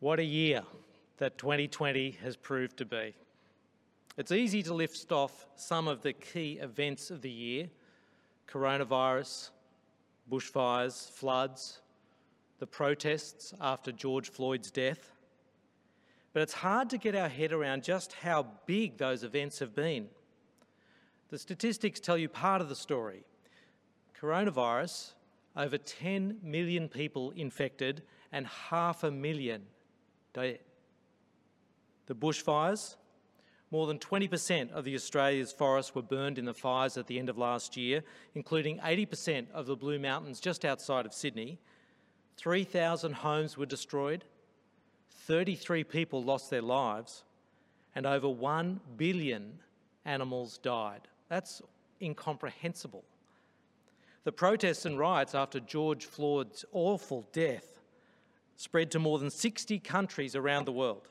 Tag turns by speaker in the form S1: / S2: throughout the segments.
S1: What a year that 2020 has proved to be. It's easy to lift off some of the key events of the year coronavirus, bushfires, floods, the protests after George Floyd's death. But it's hard to get our head around just how big those events have been. The statistics tell you part of the story. Coronavirus, over 10 million people infected and half a million The bushfires, more than 20% of the Australia's forests were burned in the fires at the end of last year, including 80% of the Blue Mountains just outside of Sydney. 3,000 homes were destroyed, 33 people lost their lives, and over 1 billion animals died. That's incomprehensible. The protests and riots after George Floyd's awful death spread to more than 60 countries around the world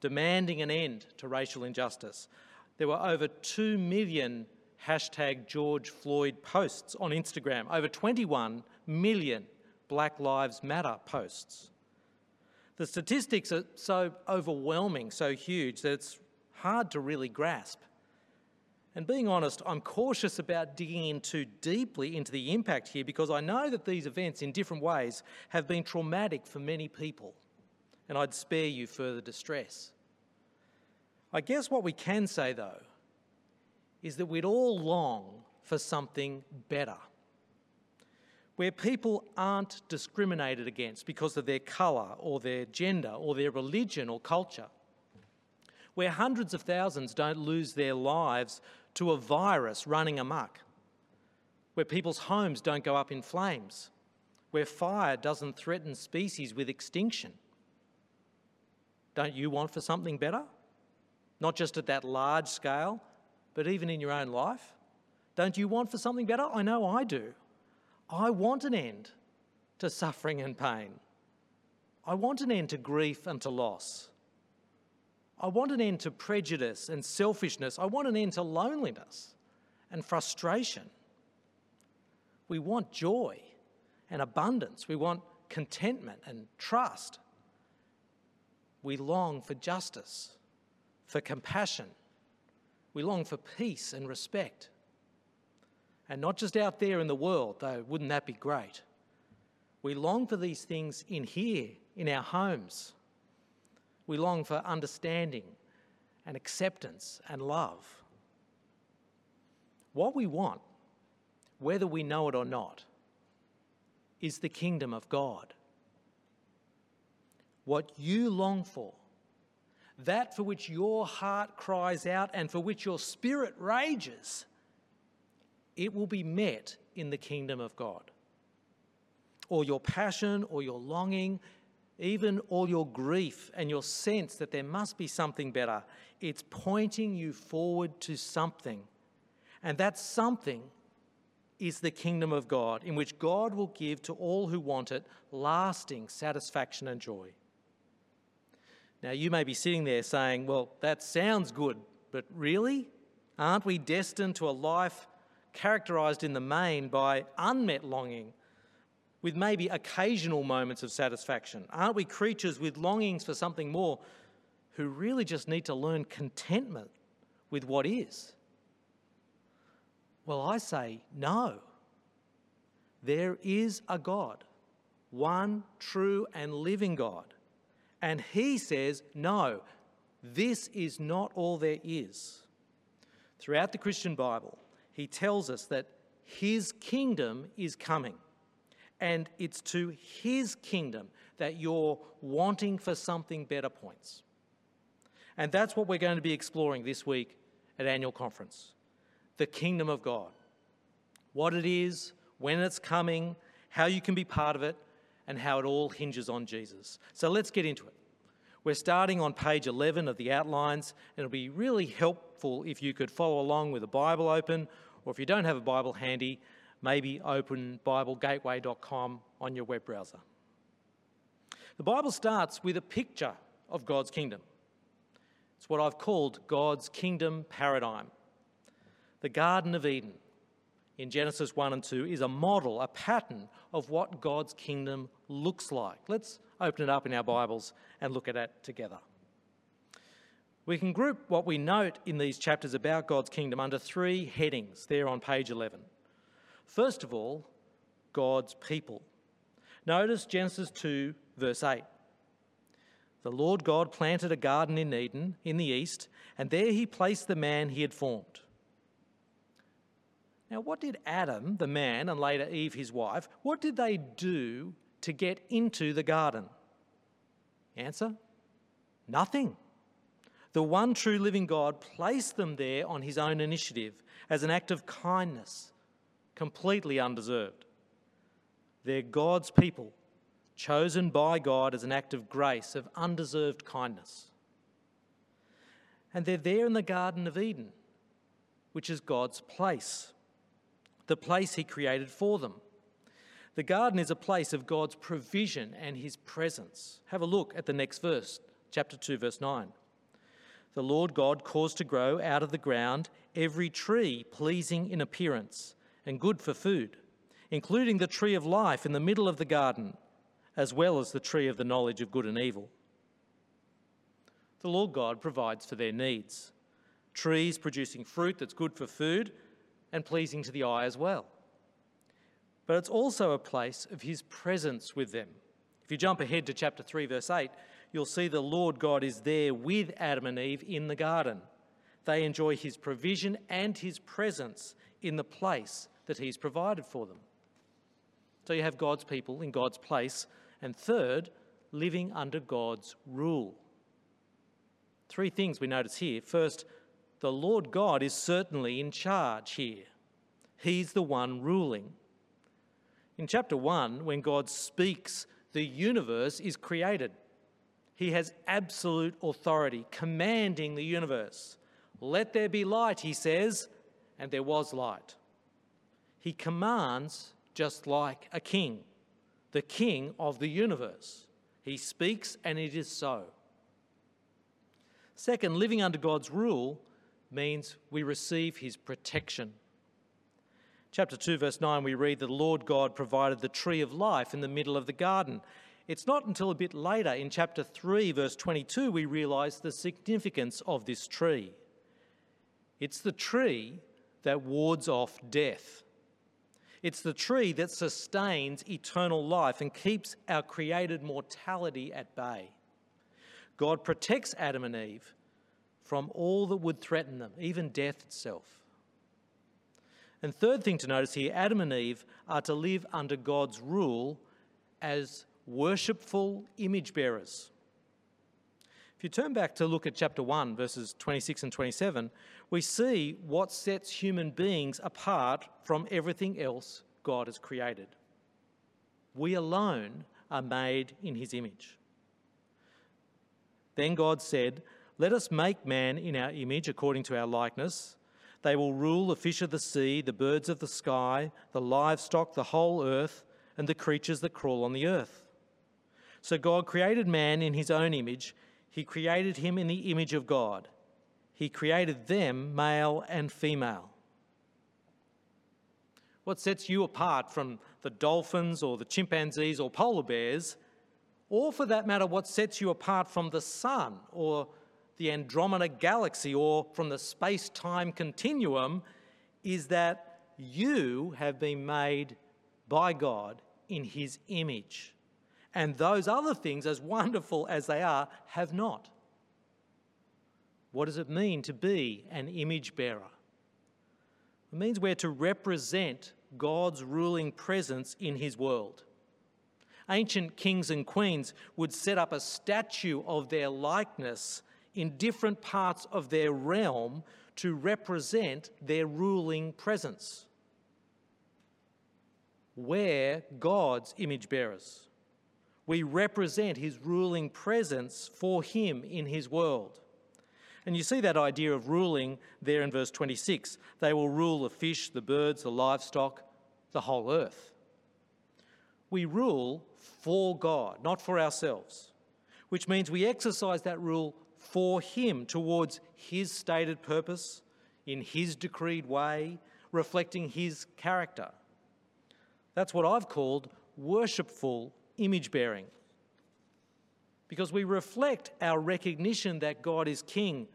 S1: demanding an end to racial injustice. There were over 2 million hashtag George Floyd posts on Instagram, over 21 million Black Lives Matter posts. The statistics are so overwhelming, so huge, that it's hard to really grasp. And being honest, I'm cautious about digging in too deeply into the impact here because I know that these events, in different ways, have been traumatic for many people and I'd spare you further distress. I guess what we can say, though, is that we'd all long for something better, where people aren't discriminated against because of their colour or their gender or their religion or culture, where hundreds of thousands don't lose their lives to a virus running amok, where people's homes don't go up in flames, where fire doesn't threaten species with extinction don't you want for something better? Not just at that large scale, but even in your own life? Don't you want for something better? I know I do. I want an end to suffering and pain. I want an end to grief and to loss. I want an end to prejudice and selfishness. I want an end to loneliness and frustration. We want joy and abundance. We want contentment and trust. We long for justice, for compassion. We long for peace and respect. And not just out there in the world, though, wouldn't that be great? We long for these things in here, in our homes. We long for understanding and acceptance and love. What we want, whether we know it or not, is the kingdom of God what you long for, that for which your heart cries out and for which your spirit rages, it will be met in the kingdom of God. Or your passion or your longing, even all your grief and your sense that there must be something better, it's pointing you forward to something. And that something is the kingdom of God, in which God will give to all who want it lasting satisfaction and joy. Now, you may be sitting there saying, well, that sounds good, but really? Aren't we destined to a life characterised in the main by unmet longing, with maybe occasional moments of satisfaction? Aren't we creatures with longings for something more who really just need to learn contentment with what is? Well, I say no. There is a God, one true and living God and he says, no, this is not all there is. Throughout the Christian Bible, he tells us that his kingdom is coming. And it's to his kingdom that your wanting for something better points. And that's what we're going to be exploring this week at annual conference the kingdom of God. What it is, when it's coming, how you can be part of it, and how it all hinges on Jesus. So let's get into it. We're starting on page 11 of the outlines, and it'll be really helpful if you could follow along with a Bible open, or if you don't have a Bible handy, maybe open BibleGateway.com on your web browser. The Bible starts with a picture of God's kingdom. It's what I've called God's kingdom paradigm. The Garden of Eden in Genesis 1 and 2 is a model, a pattern of what God's kingdom looks like. Let's open it up in our Bibles and look at it together. We can group what we note in these chapters about God's kingdom under three headings there on page 11. First of all, God's people. Notice Genesis 2, verse 8. The Lord God planted a garden in Eden in the east, and there he placed the man he had formed. Now, what did Adam, the man, and later Eve, his wife, what did they do to get into the garden? Answer nothing. The one true living God placed them there on his own initiative as an act of kindness, completely undeserved. They're God's people, chosen by God as an act of grace, of undeserved kindness. And they're there in the Garden of Eden, which is God's place the place He created for them. The garden is a place of God's provision and His presence. Have a look at the next verse, chapter 2, verse 9. The Lord God caused to grow out of the ground every tree pleasing in appearance and good for food, including the tree of life in the middle of the garden, as well as the tree of the knowledge of good and evil. The Lord God provides for their needs. Trees producing fruit that's good for food and pleasing to the eye as well. But it's also a place of his presence with them. If you jump ahead to chapter 3, verse 8, you'll see the Lord God is there with Adam and Eve in the garden. They enjoy his provision and his presence in the place that he's provided for them. So you have God's people in God's place, and third, living under God's rule. Three things we notice here. First, the Lord God is certainly in charge here. He's the one ruling. In chapter 1, when God speaks, the universe is created. He has absolute authority, commanding the universe. Let there be light, he says, and there was light. He commands just like a king, the king of the universe. He speaks, and it is so. Second, living under God's rule means we receive his protection. Chapter 2, verse 9, we read that the Lord God provided the tree of life in the middle of the garden. It's not until a bit later in chapter 3, verse 22, we realise the significance of this tree. It's the tree that wards off death. It's the tree that sustains eternal life and keeps our created mortality at bay. God protects Adam and Eve from all that would threaten them, even death itself. And third thing to notice here Adam and Eve are to live under God's rule as worshipful image bearers. If you turn back to look at chapter 1, verses 26 and 27, we see what sets human beings apart from everything else God has created. We alone are made in his image. Then God said, let us make man in our image according to our likeness. They will rule the fish of the sea, the birds of the sky, the livestock, the whole earth, and the creatures that crawl on the earth. So God created man in his own image. He created him in the image of God. He created them, male and female. What sets you apart from the dolphins or the chimpanzees or polar bears, or for that matter, what sets you apart from the sun or the Andromeda galaxy or from the space time continuum is that you have been made by God in his image. And those other things, as wonderful as they are, have not. What does it mean to be an image bearer? It means we're to represent God's ruling presence in his world. Ancient kings and queens would set up a statue of their likeness in different parts of their realm to represent their ruling presence. We're God's image bearers. We represent his ruling presence for him in his world. And you see that idea of ruling there in verse 26. They will rule the fish, the birds, the livestock, the whole earth. We rule for God, not for ourselves, which means we exercise that rule for Him towards His stated purpose in His decreed way, reflecting his character. That's what I've called worshipful image bearing. Because we reflect our recognition that God is king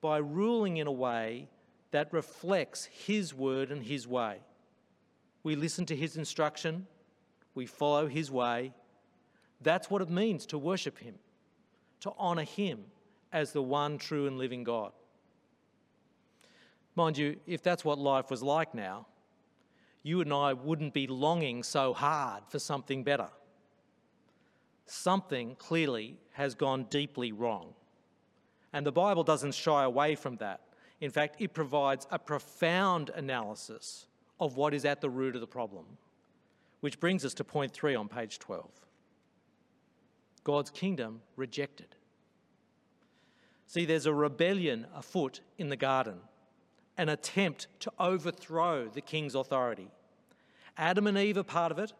S1: by ruling in a way that reflects his word and his way. We listen to his instruction, we follow his way. That's what it means to worship him, to honour him as the one true and living God. Mind you, if that's what life was like now, you and I wouldn't be longing so hard for something better. Something clearly has gone deeply wrong. And the Bible doesn't shy away from that. In fact, it provides a profound analysis of what is at the root of the problem, which brings us to point three on page 12. God's kingdom rejected. See, there's a rebellion afoot in the garden, an attempt to overthrow the king's authority. Adam and Eve are part of it.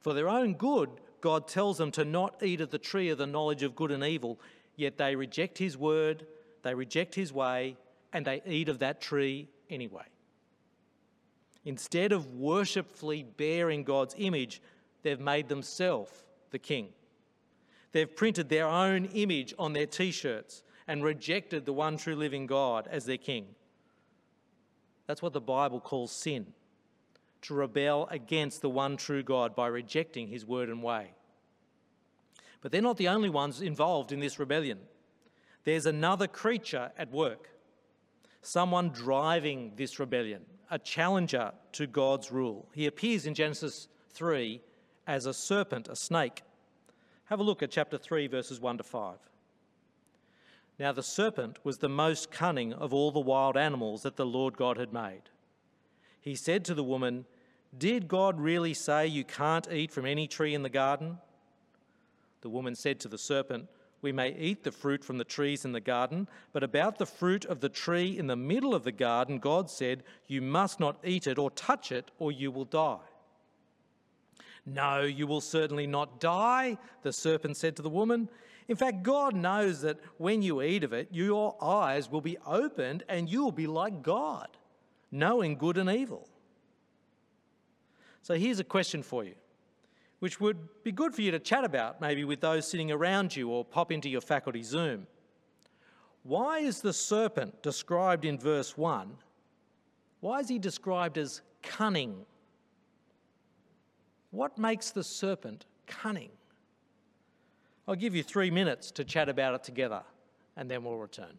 S1: For their own good, God tells them to not eat of the tree of the knowledge of good and evil, yet they reject his word, they reject his way, and they eat of that tree anyway. Instead of worshipfully bearing God's image, they've made themselves the king. They've printed their own image on their t shirts and rejected the one true living God as their king. That's what the Bible calls sin to rebel against the one true God by rejecting his word and way. But they're not the only ones involved in this rebellion. There's another creature at work, someone driving this rebellion, a challenger to God's rule. He appears in Genesis 3 as a serpent, a snake. Have a look at chapter 3, verses 1 to 5. Now the serpent was the most cunning of all the wild animals that the Lord God had made. He said to the woman, Did God really say you can't eat from any tree in the garden? The woman said to the serpent, We may eat the fruit from the trees in the garden, but about the fruit of the tree in the middle of the garden, God said, You must not eat it or touch it, or you will die. No, you will certainly not die, the serpent said to the woman. In fact, God knows that when you eat of it, your eyes will be opened and you will be like God, knowing good and evil. So here's a question for you, which would be good for you to chat about, maybe with those sitting around you or pop into your faculty Zoom. Why is the serpent described in verse 1? Why is he described as cunning? What makes the serpent cunning? I'll give you three minutes to chat about it together and then we'll return.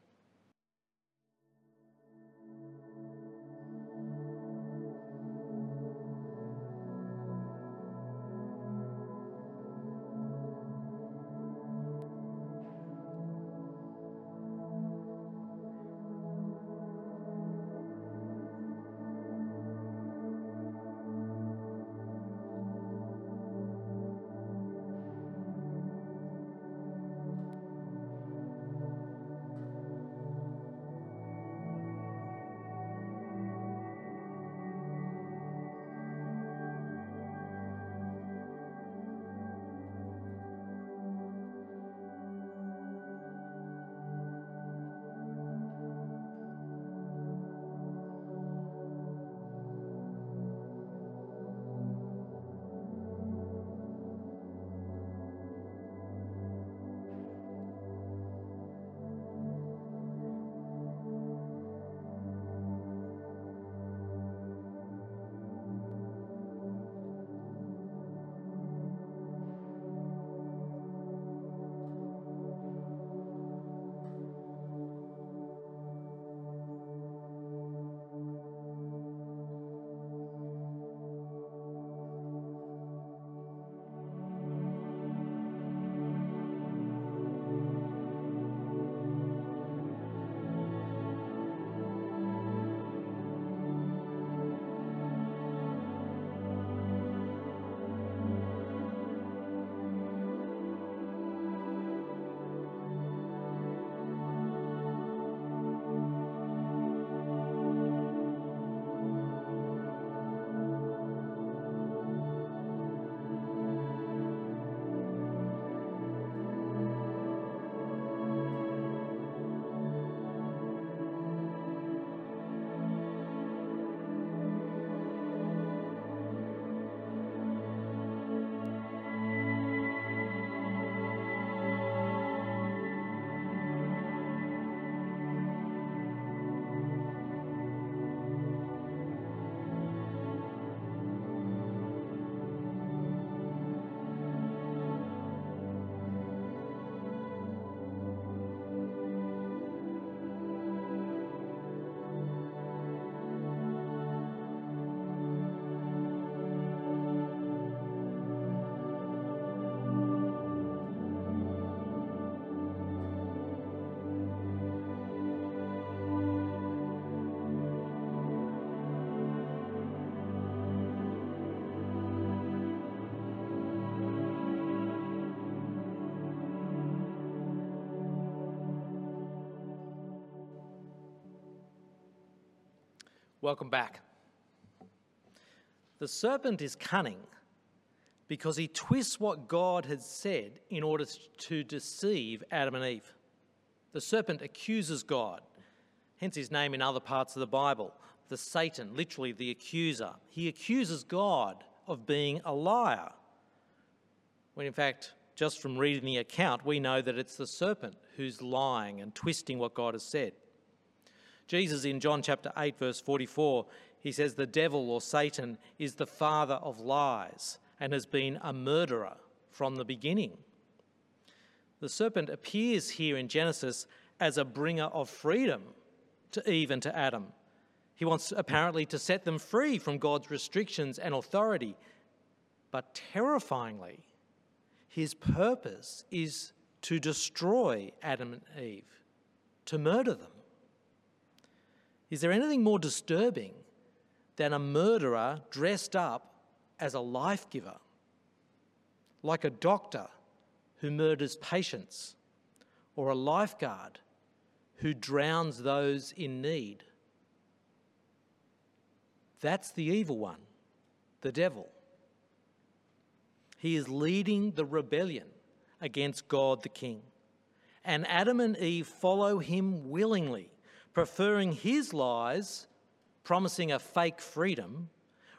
S1: Welcome back. The serpent is cunning because he twists what God had said in order to deceive Adam and Eve. The serpent accuses God, hence his name in other parts of the Bible. The Satan, literally the accuser. He accuses God of being a liar. When in fact, just from reading the account, we know that it's the serpent who's lying and twisting what God has said. Jesus in John chapter 8, verse 44, he says, The devil or Satan is the father of lies and has been a murderer from the beginning. The serpent appears here in Genesis as a bringer of freedom to Eve and to Adam. He wants apparently to set them free from God's restrictions and authority. But terrifyingly, his purpose is to destroy Adam and Eve, to murder them. Is there anything more disturbing than a murderer dressed up as a life giver? Like a doctor who murders patients, or a lifeguard who drowns those in need. That's the evil one, the devil. He is leading the rebellion against God the King. And Adam and Eve follow him willingly, preferring his lies, promising a fake freedom,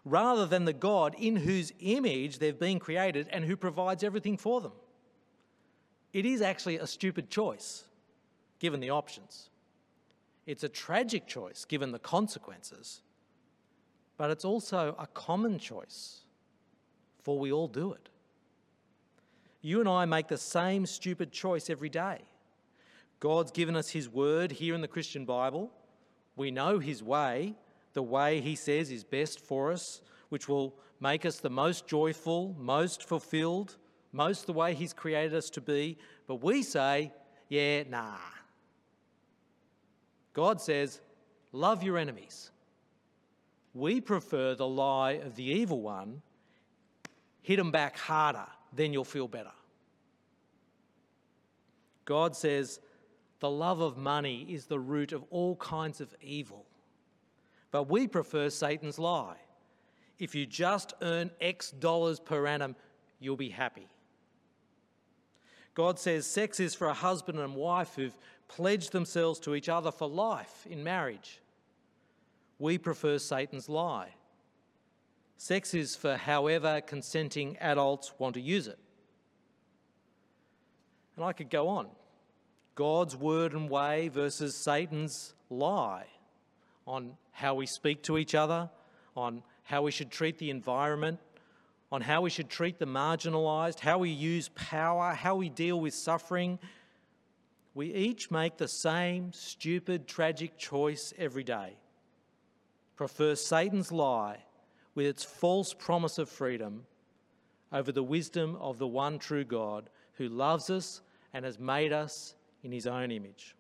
S1: rather than the God in whose image they've been created and who provides everything for them. It is actually a stupid choice, given the options. It's a tragic choice, given the consequences, but it's also a common choice, for we all do it. You and I make the same stupid choice every day. God's given us His word here in the Christian Bible. We know His way, the way He says is best for us, which will make us the most joyful, most fulfilled, most the way He's created us to be. But we say, yeah, nah. God says, love your enemies. We prefer the lie of the evil one, hit them back harder then you'll feel better. God says the love of money is the root of all kinds of evil. But we prefer Satan's lie. If you just earn X dollars per annum, you'll be happy. God says sex is for a husband and wife who've pledged themselves to each other for life in marriage. We prefer Satan's lie. Sex is for however consenting adults want to use it. And I could go on. God's word and way versus Satan's lie on how we speak to each other, on how we should treat the environment, on how we should treat the marginalised, how we use power, how we deal with suffering. We each make the same stupid, tragic choice every day. Prefer Satan's lie with its false promise of freedom over the wisdom of the one true God who loves us and has made us in his own image.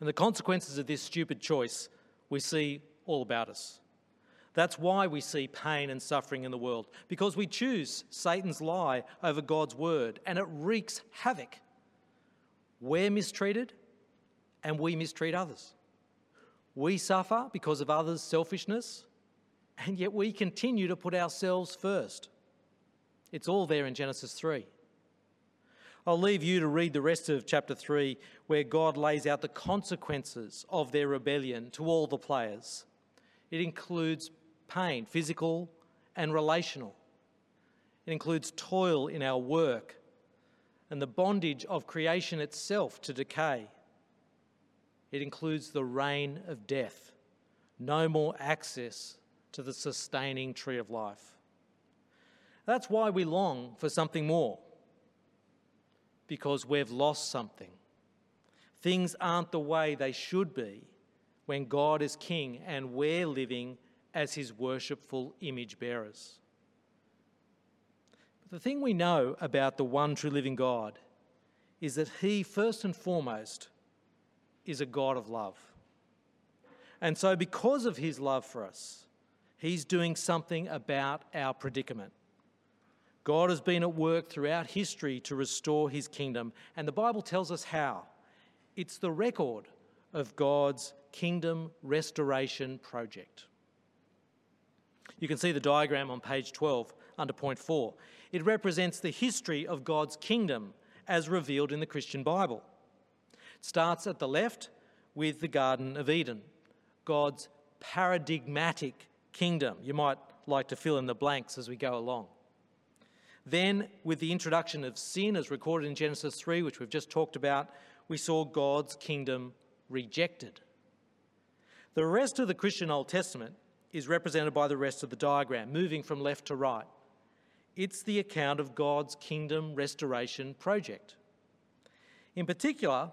S1: And the consequences of this stupid choice we see all about us. That's why we see pain and suffering in the world, because we choose Satan's lie over God's word, and it wreaks havoc. We're mistreated, and we mistreat others. We suffer because of others' selfishness, and yet we continue to put ourselves first. It's all there in Genesis 3. I'll leave you to read the rest of chapter 3, where God lays out the consequences of their rebellion to all the players. It includes pain, physical and relational. It includes toil in our work and the bondage of creation itself to decay. It includes the reign of death, no more access to the sustaining tree of life. That's why we long for something more, because we've lost something. Things aren't the way they should be when God is king and we're living as his worshipful image bearers. But the thing we know about the one true living God is that he, first and foremost, is a God of love. And so, because of his love for us, He's doing something about our predicament. God has been at work throughout history to restore his kingdom, and the Bible tells us how. It's the record of God's kingdom restoration project. You can see the diagram on page 12 under point 4. It represents the history of God's kingdom as revealed in the Christian Bible. It starts at the left with the Garden of Eden, God's paradigmatic kingdom. You might like to fill in the blanks as we go along. Then, with the introduction of sin, as recorded in Genesis 3, which we've just talked about, we saw God's kingdom rejected. The rest of the Christian Old Testament is represented by the rest of the diagram, moving from left to right. It's the account of God's kingdom restoration project. In particular,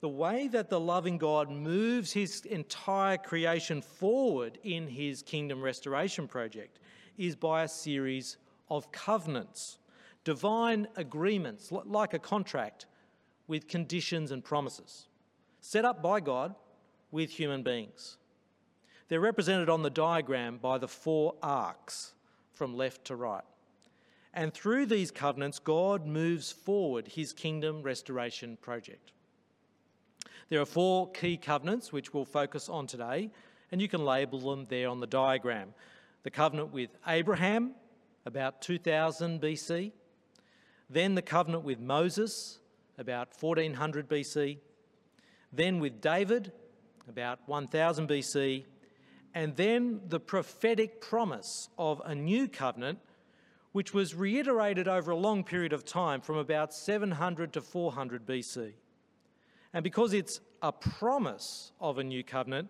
S1: the way that the loving God moves his entire creation forward in his kingdom restoration project is by a series of covenants, divine agreements, like a contract with conditions and promises, set up by God with human beings. They're represented on the diagram by the four arcs from left to right. And through these covenants, God moves forward his kingdom restoration project. There are four key covenants which we'll focus on today, and you can label them there on the diagram. The covenant with Abraham, about 2000 BC, then the covenant with Moses, about 1400 BC, then with David, about 1000 BC, and then the prophetic promise of a new covenant, which was reiterated over a long period of time from about 700 to 400 BC. And because it's a promise of a new covenant,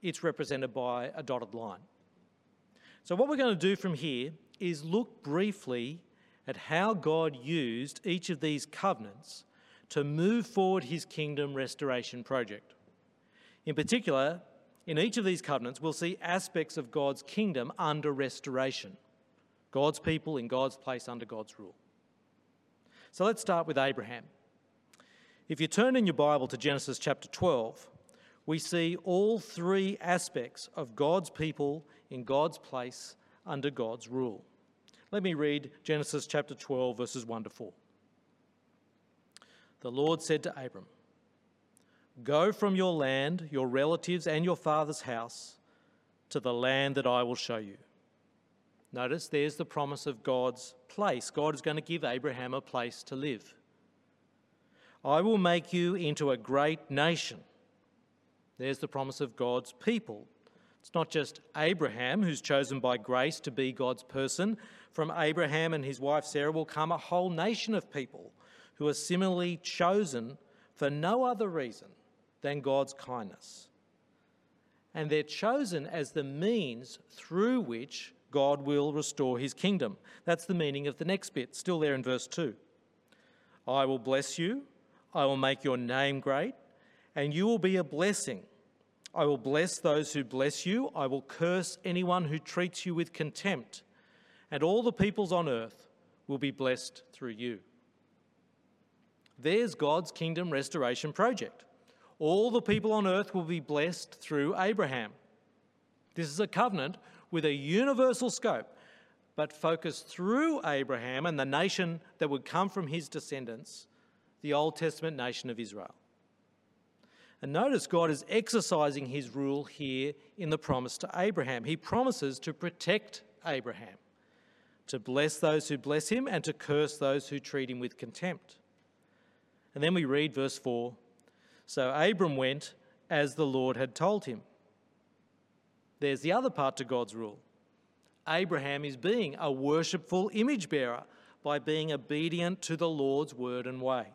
S1: it's represented by a dotted line. So, what we're going to do from here is look briefly at how God used each of these covenants to move forward his kingdom restoration project. In particular, in each of these covenants, we'll see aspects of God's kingdom under restoration, God's people in God's place under God's rule. So let's start with Abraham. If you turn in your Bible to Genesis chapter 12, we see all three aspects of God's people in God's place under God's rule. Let me read Genesis chapter 12, verses 1 to 4. The Lord said to Abram, Go from your land, your relatives, and your father's house to the land that I will show you. Notice there's the promise of God's place. God is going to give Abraham a place to live. I will make you into a great nation. There's the promise of God's people. It's not just Abraham who's chosen by grace to be God's person. From Abraham and his wife Sarah will come a whole nation of people who are similarly chosen for no other reason than God's kindness. And they're chosen as the means through which God will restore his kingdom. That's the meaning of the next bit, still there in verse 2. I will bless you I will make your name great, and you will be a blessing. I will bless those who bless you. I will curse anyone who treats you with contempt. And all the peoples on earth will be blessed through you. There's God's kingdom restoration project. All the people on earth will be blessed through Abraham. This is a covenant with a universal scope, but focused through Abraham and the nation that would come from his descendants the Old Testament nation of Israel. And notice God is exercising his rule here in the promise to Abraham. He promises to protect Abraham, to bless those who bless him, and to curse those who treat him with contempt. And then we read verse 4 So Abram went as the Lord had told him. There's the other part to God's rule. Abraham is being a worshipful image bearer by being obedient to the Lord's word and way.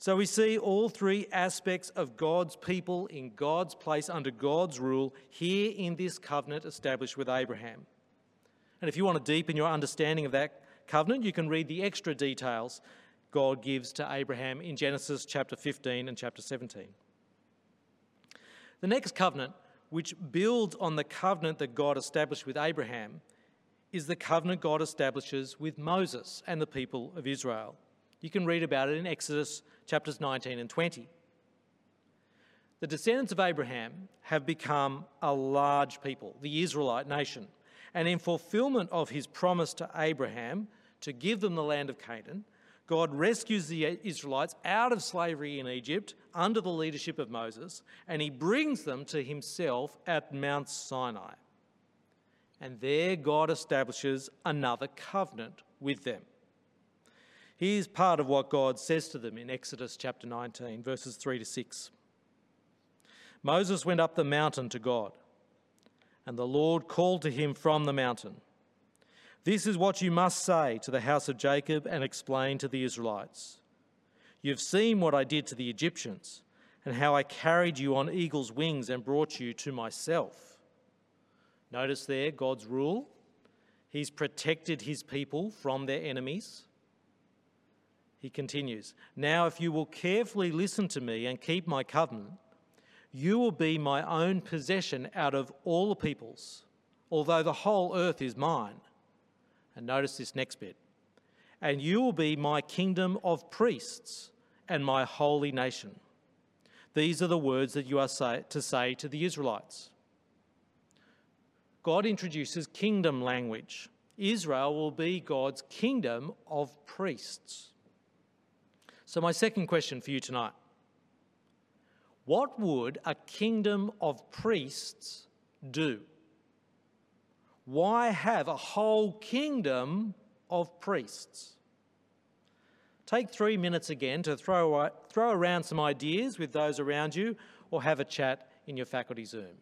S1: So we see all three aspects of God's people in God's place under God's rule here in this covenant established with Abraham. And if you want to deepen your understanding of that covenant, you can read the extra details God gives to Abraham in Genesis chapter 15 and chapter 17. The next covenant, which builds on the covenant that God established with Abraham, is the covenant God establishes with Moses and the people of Israel. You can read about it in Exodus chapters 19 and 20. The descendants of Abraham have become a large people, the Israelite nation. And in fulfillment of his promise to Abraham to give them the land of Canaan, God rescues the Israelites out of slavery in Egypt under the leadership of Moses, and he brings them to himself at Mount Sinai. And there God establishes another covenant with them. Here's part of what God says to them in Exodus chapter 19, verses 3 to 6. Moses went up the mountain to God, and the Lord called to him from the mountain. This is what you must say to the house of Jacob and explain to the Israelites. You've seen what I did to the Egyptians and how I carried you on eagle's wings and brought you to myself. Notice there God's rule. He's protected his people from their enemies. He continues Now, if you will carefully listen to me and keep my covenant, you will be my own possession out of all the peoples, although the whole earth is mine. And notice this next bit and you will be my kingdom of priests and my holy nation. These are the words that you are say, to say to the Israelites. God introduces kingdom language. Israel will be God's kingdom of priests. So, my second question for you tonight What would a kingdom of priests do? Why have a whole kingdom of priests. Take three minutes again to throw, throw around some ideas with those around you or have a chat in your faculty Zoom.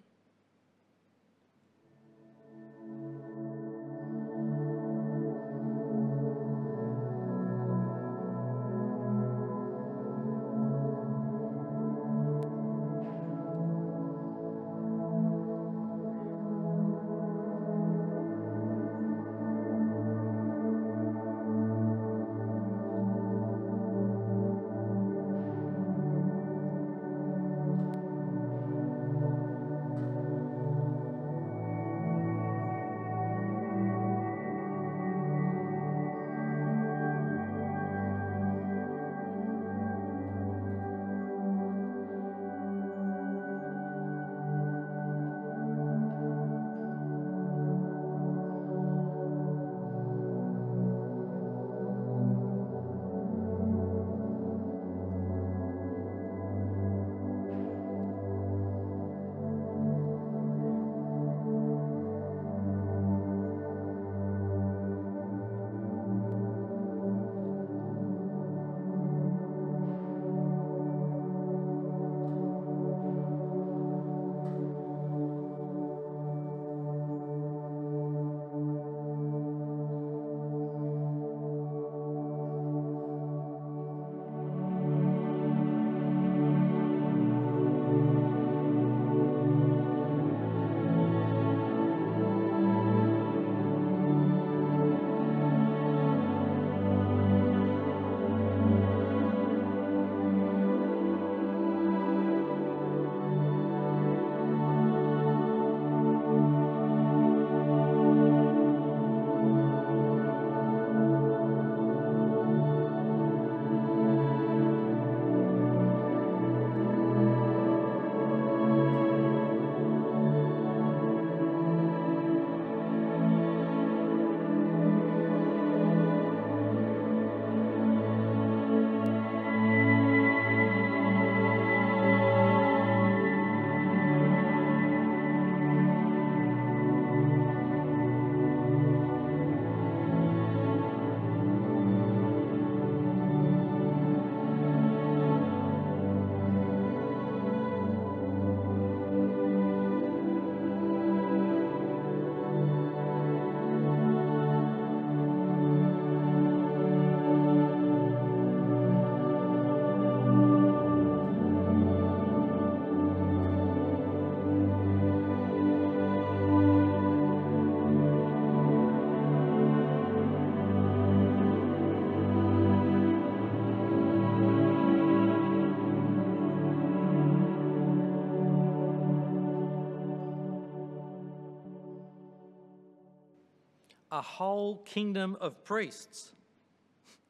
S1: A whole kingdom of priests.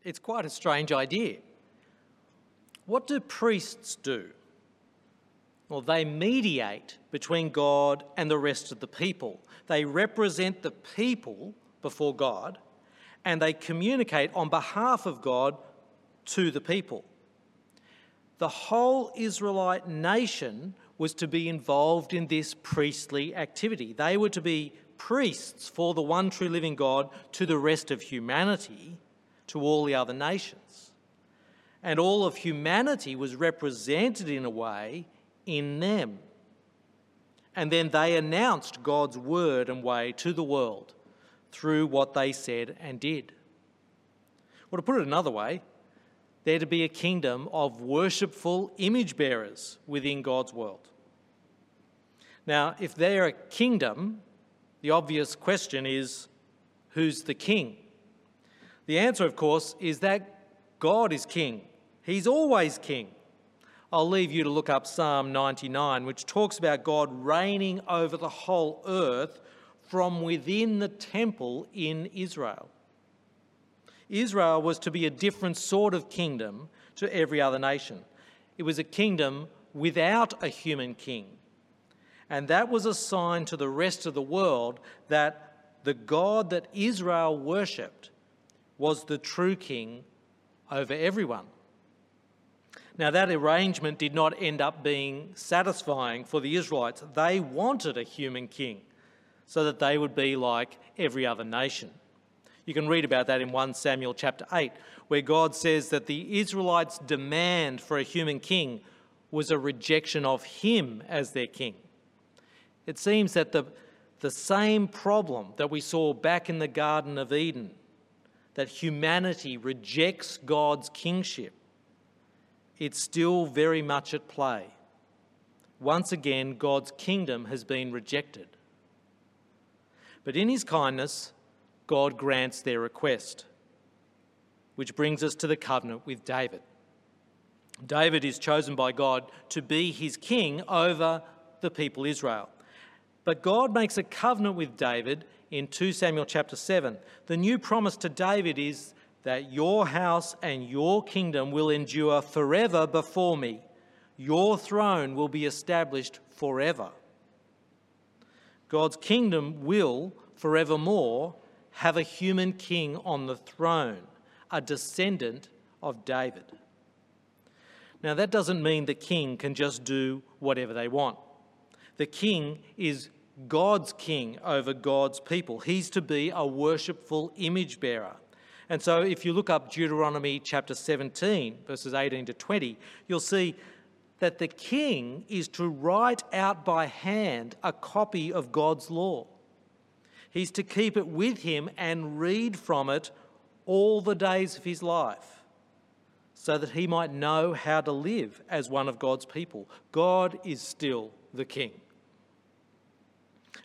S1: It's quite a strange idea. What do priests do? Well, they mediate between God and the rest of the people. They represent the people before God and they communicate on behalf of God to the people. The whole Israelite nation was to be involved in this priestly activity. They were to be priests for the one true living God to the rest of humanity, to all the other nations. And all of humanity was represented in a way in them. And then they announced God's word and way to the world through what they said and did. Well, to put it another way, there to be a kingdom of worshipful image bearers within God's world. Now, if they're a kingdom, the obvious question is who's the king? The answer, of course, is that God is king. He's always king. I'll leave you to look up Psalm 99, which talks about God reigning over the whole earth from within the temple in Israel. Israel was to be a different sort of kingdom to every other nation. It was a kingdom without a human king. And that was a sign to the rest of the world that the God that Israel worshipped was the true king over everyone. Now, that arrangement did not end up being satisfying for the Israelites. They wanted a human king so that they would be like every other nation. You can read about that in 1 Samuel chapter 8, where God says that the Israelites' demand for a human king was a rejection of him as their king. It seems that the, the same problem that we saw back in the Garden of Eden, that humanity rejects God's kingship, it's still very much at play. Once again, God's kingdom has been rejected. But in his kindness, God grants their request, which brings us to the covenant with David. David is chosen by God to be his king over the people Israel. But God makes a covenant with David in 2 Samuel chapter 7. The new promise to David is that your house and your kingdom will endure forever before me. Your throne will be established forever. God's kingdom will forevermore have a human king on the throne, a descendant of David. Now, that doesn't mean the king can just do whatever they want. The king is God's king over God's people. He's to be a worshipful image bearer. And so, if you look up Deuteronomy chapter 17, verses 18 to 20, you'll see that the king is to write out by hand a copy of God's law. He's to keep it with him and read from it all the days of his life so that he might know how to live as one of God's people. God is still the king.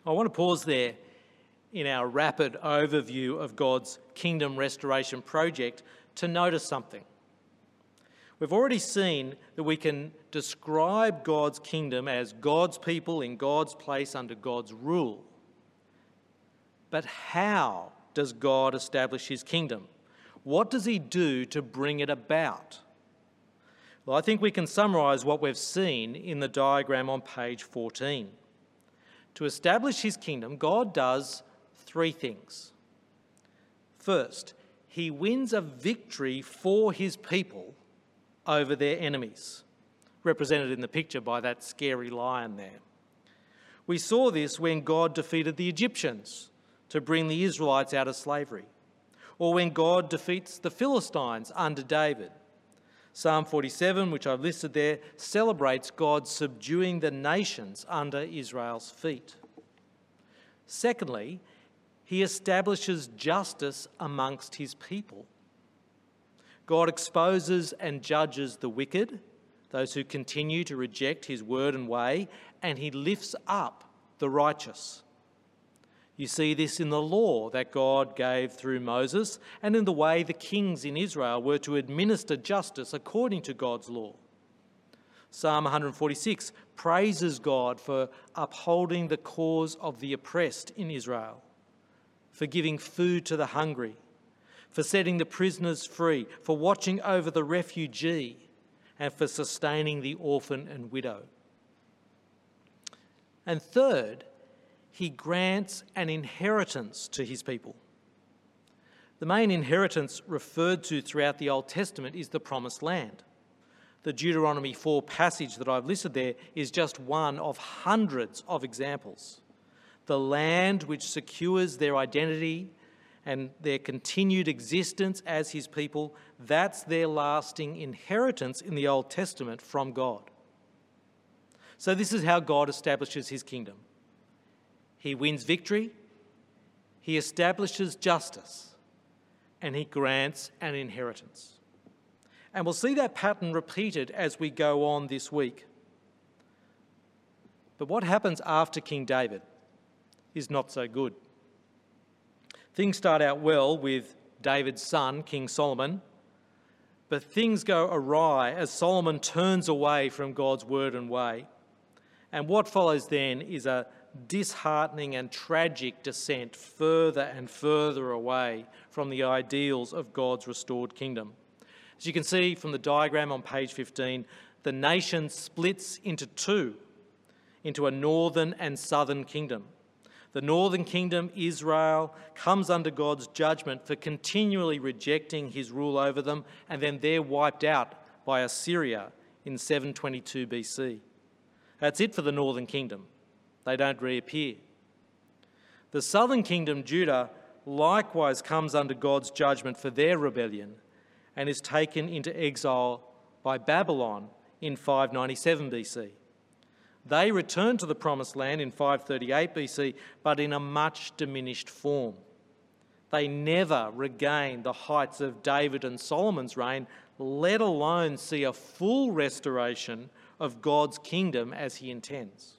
S1: I want to pause there in our rapid overview of God's kingdom restoration project to notice something. We've already seen that we can describe God's kingdom as God's people in God's place under God's rule. But how does God establish his kingdom? What does he do to bring it about? Well, I think we can summarise what we've seen in the diagram on page 14. To establish his kingdom, God does three things. First, he wins a victory for his people over their enemies, represented in the picture by that scary lion there. We saw this when God defeated the Egyptians to bring the Israelites out of slavery, or when God defeats the Philistines under David. Psalm 47, which I've listed there, celebrates God subduing the nations under Israel's feet. Secondly, he establishes justice amongst his people. God exposes and judges the wicked, those who continue to reject his word and way, and he lifts up the righteous. You see this in the law that God gave through Moses and in the way the kings in Israel were to administer justice according to God's law. Psalm 146 praises God for upholding the cause of the oppressed in Israel, for giving food to the hungry, for setting the prisoners free, for watching over the refugee, and for sustaining the orphan and widow. And third, he grants an inheritance to his people. The main inheritance referred to throughout the Old Testament is the promised land. The Deuteronomy 4 passage that I've listed there is just one of hundreds of examples. The land which secures their identity and their continued existence as his people, that's their lasting inheritance in the Old Testament from God. So, this is how God establishes his kingdom He wins victory, he establishes justice, and he grants an inheritance. And we'll see that pattern repeated as we go on this week. But what happens after King David is not so good. Things start out well with David's son, King Solomon, but things go awry as Solomon turns away from God's word and way. And what follows then is a disheartening and tragic descent further and further away from the ideals of God's restored kingdom. As you can see from the diagram on page 15, the nation splits into two, into a northern and southern kingdom. The northern kingdom, Israel, comes under God's judgment for continually rejecting his rule over them, and then they're wiped out by Assyria in 722 BC. That's it for the northern kingdom. They don't reappear. The southern kingdom, Judah, likewise comes under God's judgment for their rebellion and is taken into exile by Babylon in 597 BC. They return to the Promised Land in 538 BC, but in a much diminished form. They never regain the heights of David and Solomon's reign, let alone see a full restoration of God's kingdom as he intends.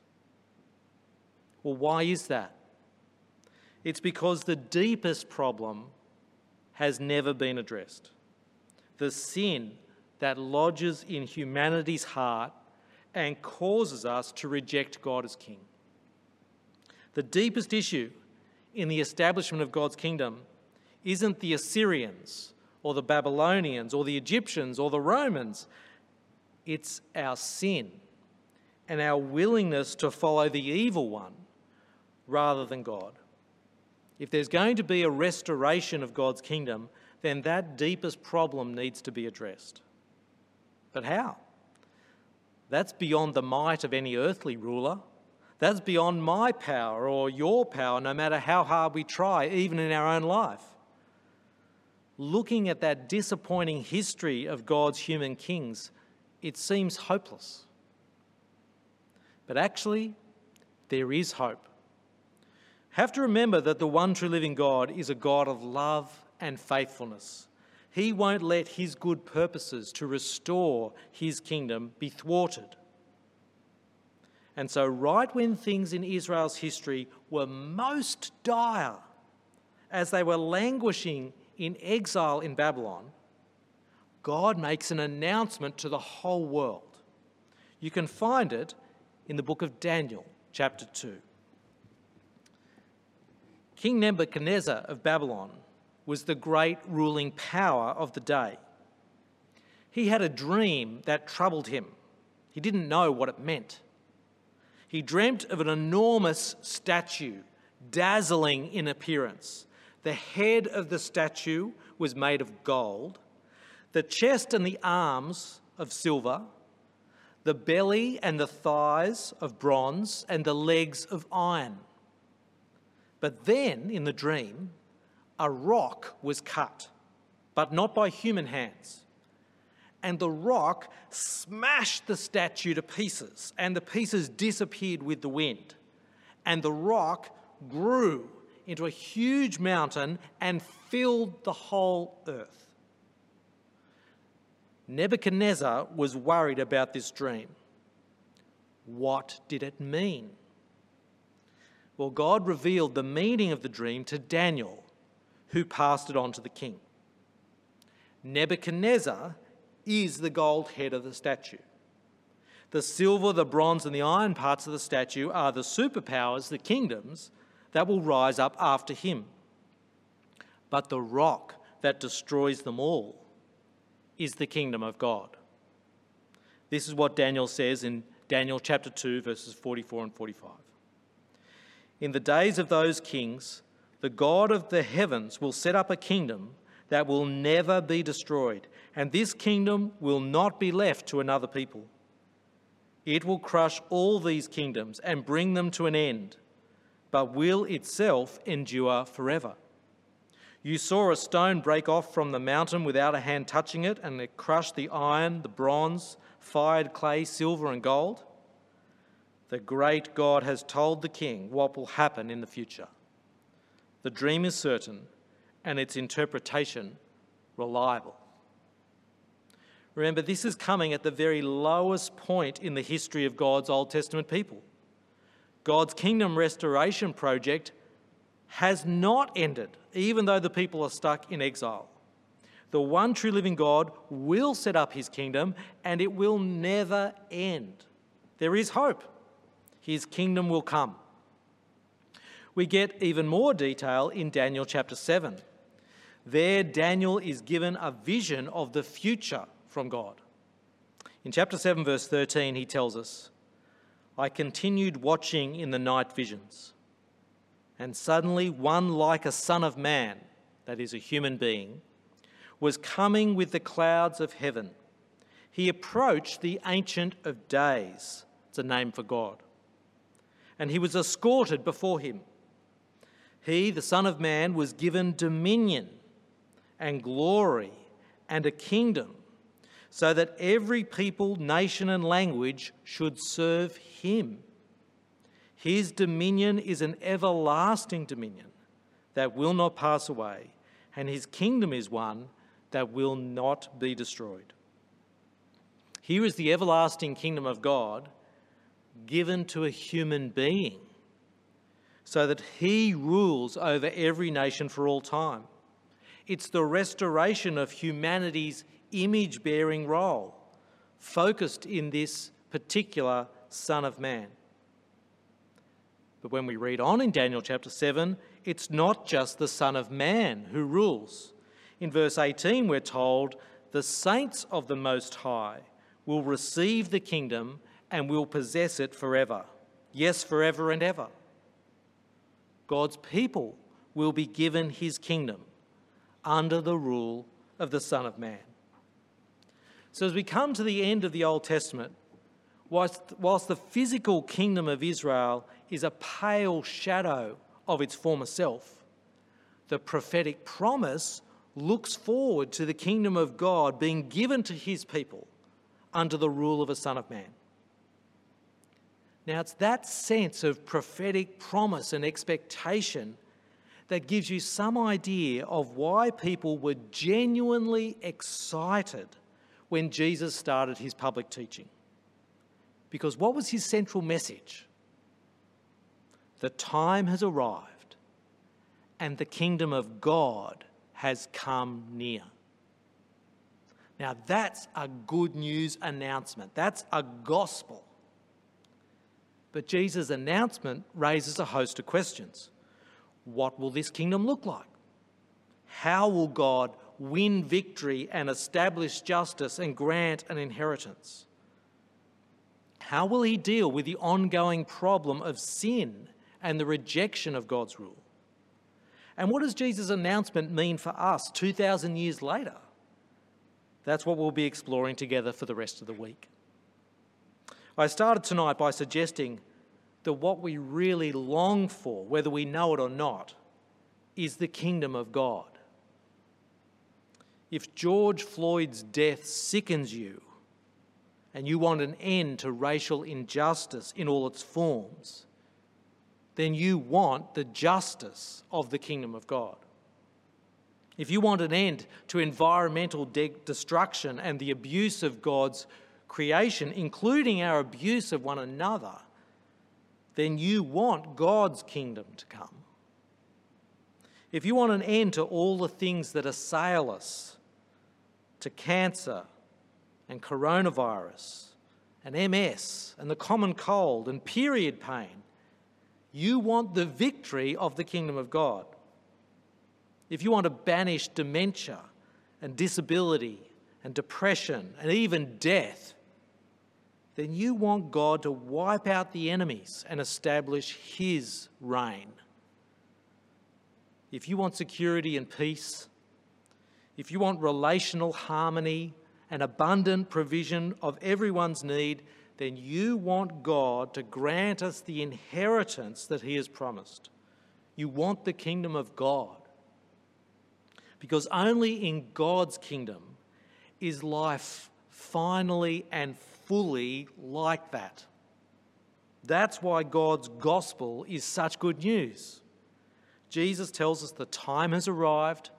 S1: Well, why is that? It's because the deepest problem has never been addressed. The sin that lodges in humanity's heart and causes us to reject God as King. The deepest issue in the establishment of God's kingdom isn't the Assyrians or the Babylonians or the Egyptians or the Romans, it's our sin and our willingness to follow the evil one rather than God. If there's going to be a restoration of God's kingdom, then that deepest problem needs to be addressed. But how? That's beyond the might of any earthly ruler. That's beyond my power or your power, no matter how hard we try, even in our own life. Looking at that disappointing history of God's human kings, it seems hopeless. But actually, there is hope. Have to remember that the one true living God is a God of love and faithfulness. He won't let his good purposes to restore his kingdom be thwarted. And so, right when things in Israel's history were most dire, as they were languishing in exile in Babylon, God makes an announcement to the whole world. You can find it in the book of Daniel, chapter 2. King Nebuchadnezzar of Babylon was the great ruling power of the day. He had a dream that troubled him. He didn't know what it meant. He dreamt of an enormous statue, dazzling in appearance. The head of the statue was made of gold, the chest and the arms of silver, the belly and the thighs of bronze, and the legs of iron. But then, in the dream, a rock was cut, but not by human hands. And the rock smashed the statue to pieces, and the pieces disappeared with the wind. And the rock grew into a huge mountain and filled the whole earth. Nebuchadnezzar was worried about this dream. What did it mean? Well, God revealed the meaning of the dream to Daniel who passed it on to the king. Nebuchadnezzar is the gold head of the statue. The silver, the bronze, and the iron parts of the statue are the superpowers, the kingdoms, that will rise up after him. But the rock that destroys them all is the kingdom of God. This is what Daniel says in Daniel chapter 2, verses 44 and 45. In the days of those kings, the God of the heavens will set up a kingdom that will never be destroyed, and this kingdom will not be left to another people. It will crush all these kingdoms and bring them to an end, but will itself endure forever. You saw a stone break off from the mountain without a hand touching it, and it crushed the iron, the bronze, fired clay, silver, and gold. The great God has told the king what will happen in the future. The dream is certain, and its interpretation reliable. Remember, this is coming at the very lowest point in the history of God's Old Testament people. God's kingdom restoration project has not ended, even though the people are stuck in exile. The one true living God will set up his kingdom and it will never end. There is hope. His kingdom will come. We get even more detail in Daniel chapter 7. There, Daniel is given a vision of the future from God. In chapter 7, verse 13, he tells us, I continued watching in the night visions, and suddenly one like a son of man, that is, a human being, was coming with the clouds of heaven. He approached the Ancient of Days, it's a name for God, and he was escorted before him. He, the Son of Man, was given dominion and glory and a kingdom so that every people, nation, and language should serve him. His dominion is an everlasting dominion that will not pass away, and his kingdom is one that will not be destroyed. Here is the everlasting kingdom of God given to a human being so that he rules over every nation for all time. It's the restoration of humanity's image bearing role, focused in this particular Son of Man. But when we read on in Daniel chapter 7, it's not just the Son of Man who rules. In verse 18, we're told, The saints of the Most High will receive the kingdom and will possess it forever. Yes, forever and ever. God's people will be given his kingdom under the rule of the Son of Man. So, as we come to the end of the Old Testament, whilst, whilst the physical kingdom of Israel is a pale shadow of its former self, the prophetic promise looks forward to the kingdom of God being given to his people under the rule of a Son of Man. Now, it's that sense of prophetic promise and expectation that gives you some idea of why people were genuinely excited when Jesus started his public teaching. Because what was his central message? The time has arrived and the kingdom of God has come near. Now, that's a good news announcement. That's a gospel. But Jesus' announcement raises a host of questions. What will this kingdom look like? How will God win victory and establish justice and grant an inheritance? How will he deal with the ongoing problem of sin and the rejection of God's rule? And what does Jesus' announcement mean for us 2,000 years later? That's what we'll be exploring together for the rest of the week. I started tonight by suggesting that what we really long for, whether we know it or not, is the kingdom of God if George Floyd's death sickens you and you want an end to racial injustice in all its forms, then you want the justice of the kingdom of God. If you want an end to environmental de- destruction and the abuse of God's creation, including our abuse of one another, then you want God's kingdom to come. If you want an end to all the things that assail us, to cancer and coronavirus and MS and the common cold and period pain. You want the victory of the kingdom of God. If you want to banish dementia and disability and depression and even death, then you want God to wipe out the enemies and establish His reign. if you want security and peace, if you want relational harmony and abundant provision of everyone's need, then you want God to grant us the inheritance that He has promised. You want the kingdom of God. Because only in God's kingdom is life finally and fully like that. That's why God's gospel is such good news. Jesus tells us the time has arrived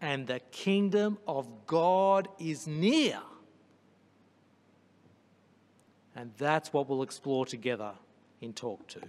S1: and the kingdom of God is near. And that's what we'll explore together in Talk 2.